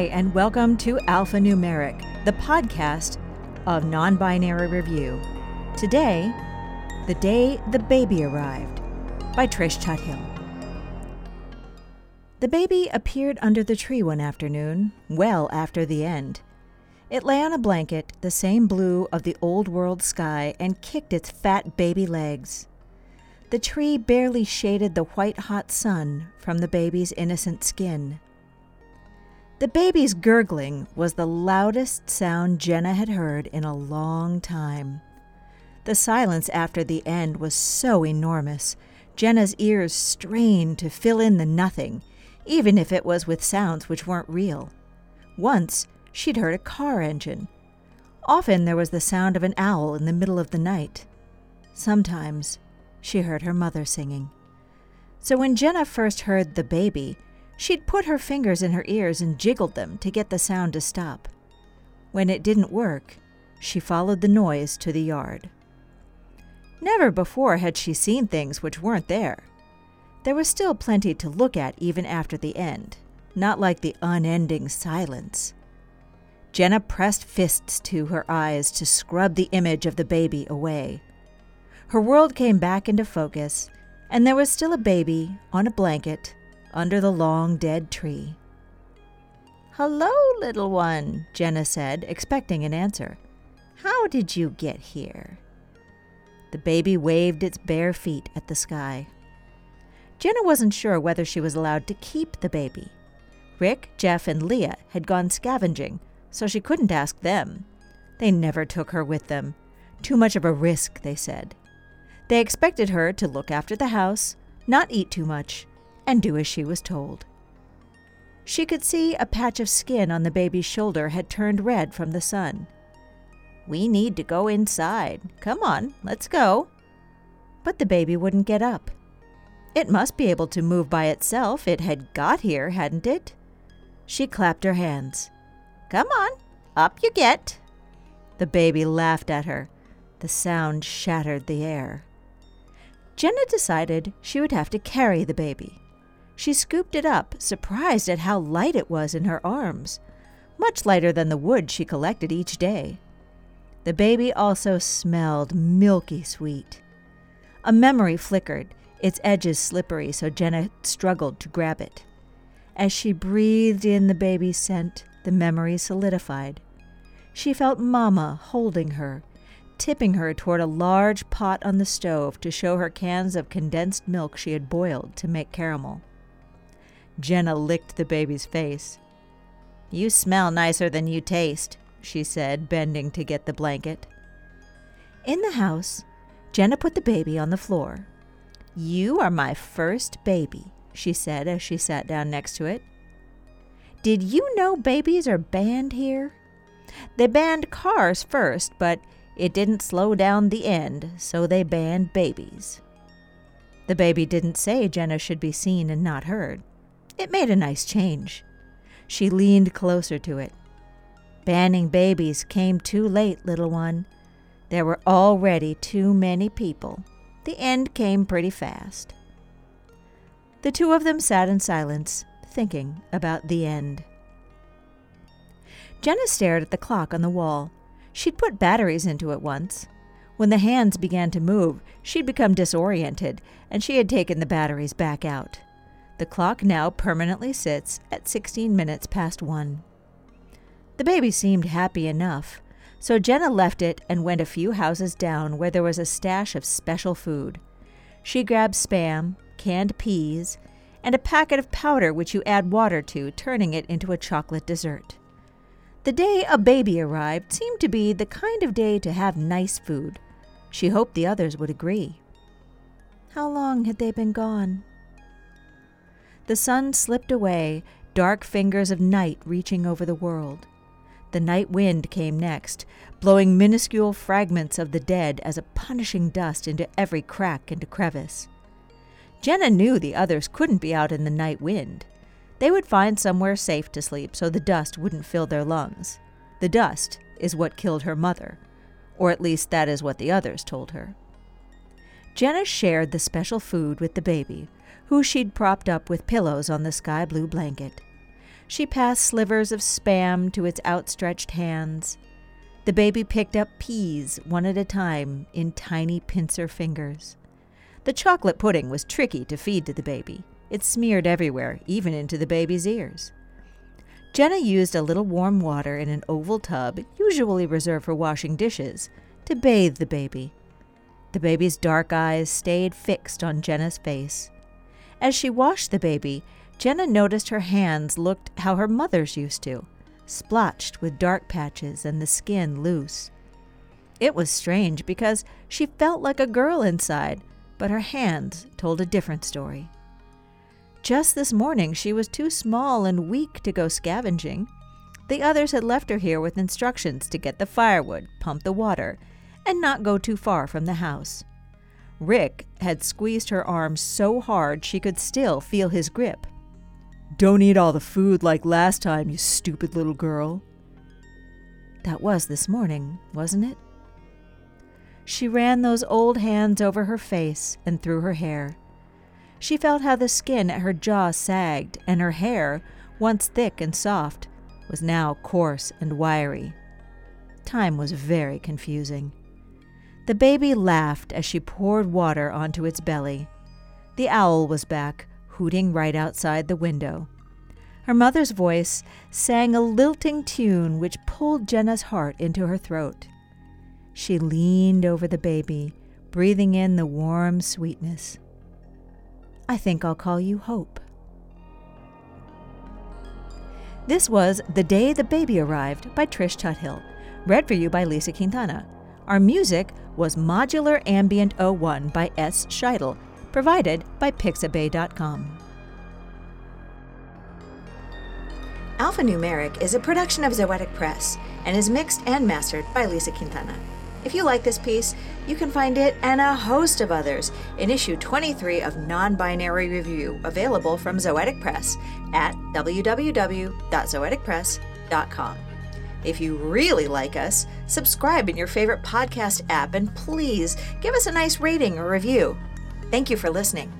Hi, and welcome to Alphanumeric, the podcast of non binary review. Today, The Day the Baby Arrived by Trish Tuthill. The baby appeared under the tree one afternoon, well after the end. It lay on a blanket, the same blue of the old world sky, and kicked its fat baby legs. The tree barely shaded the white hot sun from the baby's innocent skin. The baby's gurgling was the loudest sound Jenna had heard in a long time. The silence after the end was so enormous, Jenna's ears strained to fill in the nothing, even if it was with sounds which weren't real. Once, she'd heard a car engine. Often there was the sound of an owl in the middle of the night. Sometimes she heard her mother singing. So when Jenna first heard the baby, she'd put her fingers in her ears and jiggled them to get the sound to stop. When it didn't work, she followed the noise to the yard. Never before had she seen things which weren't there. There was still plenty to look at even after the end, not like the unending silence. Jenna pressed fists to her eyes to scrub the image of the baby away. Her world came back into focus, and there was still a baby on a blanket under the long dead tree. Hello, little one, Jenna said, expecting an answer. How did you get here? The baby waved its bare feet at the sky. Jenna wasn't sure whether she was allowed to keep the baby. Rick, Jeff, and Leah had gone scavenging, so she couldn't ask them. They never took her with them. Too much of a risk, they said. They expected her to look after the house, not eat too much, and do as she was told. She could see a patch of skin on the baby's shoulder had turned red from the sun. We need to go inside. Come on, let's go. But the baby wouldn't get up. It must be able to move by itself. It had got here, hadn't it? She clapped her hands. Come on, up you get. The baby laughed at her. The sound shattered the air. Jenna decided she would have to carry the baby. She scooped it up, surprised at how light it was in her arms, much lighter than the wood she collected each day. The baby also smelled milky sweet. A memory flickered, its edges slippery, so Jenna struggled to grab it. As she breathed in the baby's scent, the memory solidified. She felt Mama holding her, tipping her toward a large pot on the stove to show her cans of condensed milk she had boiled to make caramel. Jenna licked the baby's face. You smell nicer than you taste, she said, bending to get the blanket. In the house, Jenna put the baby on the floor. You are my first baby, she said as she sat down next to it. Did you know babies are banned here? They banned cars first, but it didn't slow down the end, so they banned babies. The baby didn't say Jenna should be seen and not heard. It made a nice change. She leaned closer to it. Banning babies came too late, little one. There were already too many people. The end came pretty fast. The two of them sat in silence, thinking about the end. Jenna stared at the clock on the wall. She'd put batteries into it once. When the hands began to move, she'd become disoriented, and she had taken the batteries back out. The clock now permanently sits at 16 minutes past one. The baby seemed happy enough, so Jenna left it and went a few houses down where there was a stash of special food. She grabbed spam, canned peas, and a packet of powder which you add water to, turning it into a chocolate dessert. The day a baby arrived seemed to be the kind of day to have nice food. She hoped the others would agree. How long had they been gone? The sun slipped away, dark fingers of night reaching over the world. The night wind came next, blowing minuscule fragments of the dead as a punishing dust into every crack and crevice. Jenna knew the others couldn't be out in the night wind. They would find somewhere safe to sleep so the dust wouldn't fill their lungs. The dust is what killed her mother, or at least that is what the others told her. Jenna shared the special food with the baby, who she'd propped up with pillows on the sky blue blanket. She passed slivers of spam to its outstretched hands. The baby picked up peas one at a time in tiny pincer fingers. The chocolate pudding was tricky to feed to the baby. It smeared everywhere, even into the baby's ears. Jenna used a little warm water in an oval tub, usually reserved for washing dishes, to bathe the baby. The baby's dark eyes stayed fixed on Jenna's face. As she washed the baby, Jenna noticed her hands looked how her mother's used to, splotched with dark patches and the skin loose. It was strange because she felt like a girl inside, but her hands told a different story. Just this morning, she was too small and weak to go scavenging. The others had left her here with instructions to get the firewood, pump the water, and not go too far from the house. Rick had squeezed her arm so hard she could still feel his grip. Don't eat all the food like last time, you stupid little girl. That was this morning, wasn't it? She ran those old hands over her face and through her hair. She felt how the skin at her jaw sagged, and her hair, once thick and soft, was now coarse and wiry. Time was very confusing. The baby laughed as she poured water onto its belly. The owl was back, hooting right outside the window. Her mother's voice sang a lilting tune which pulled Jenna's heart into her throat. She leaned over the baby, breathing in the warm sweetness. I think I'll call you Hope. This was The Day the Baby Arrived by Trish Tuthill, read for you by Lisa Quintana. Our music was Modular Ambient 01 by S. Scheidel, provided by Pixabay.com. Alphanumeric is a production of Zoetic Press and is mixed and mastered by Lisa Quintana. If you like this piece, you can find it and a host of others in issue 23 of Non Binary Review, available from Zoetic Press at www.zoeticpress.com. If you really like us, subscribe in your favorite podcast app and please give us a nice rating or review. Thank you for listening.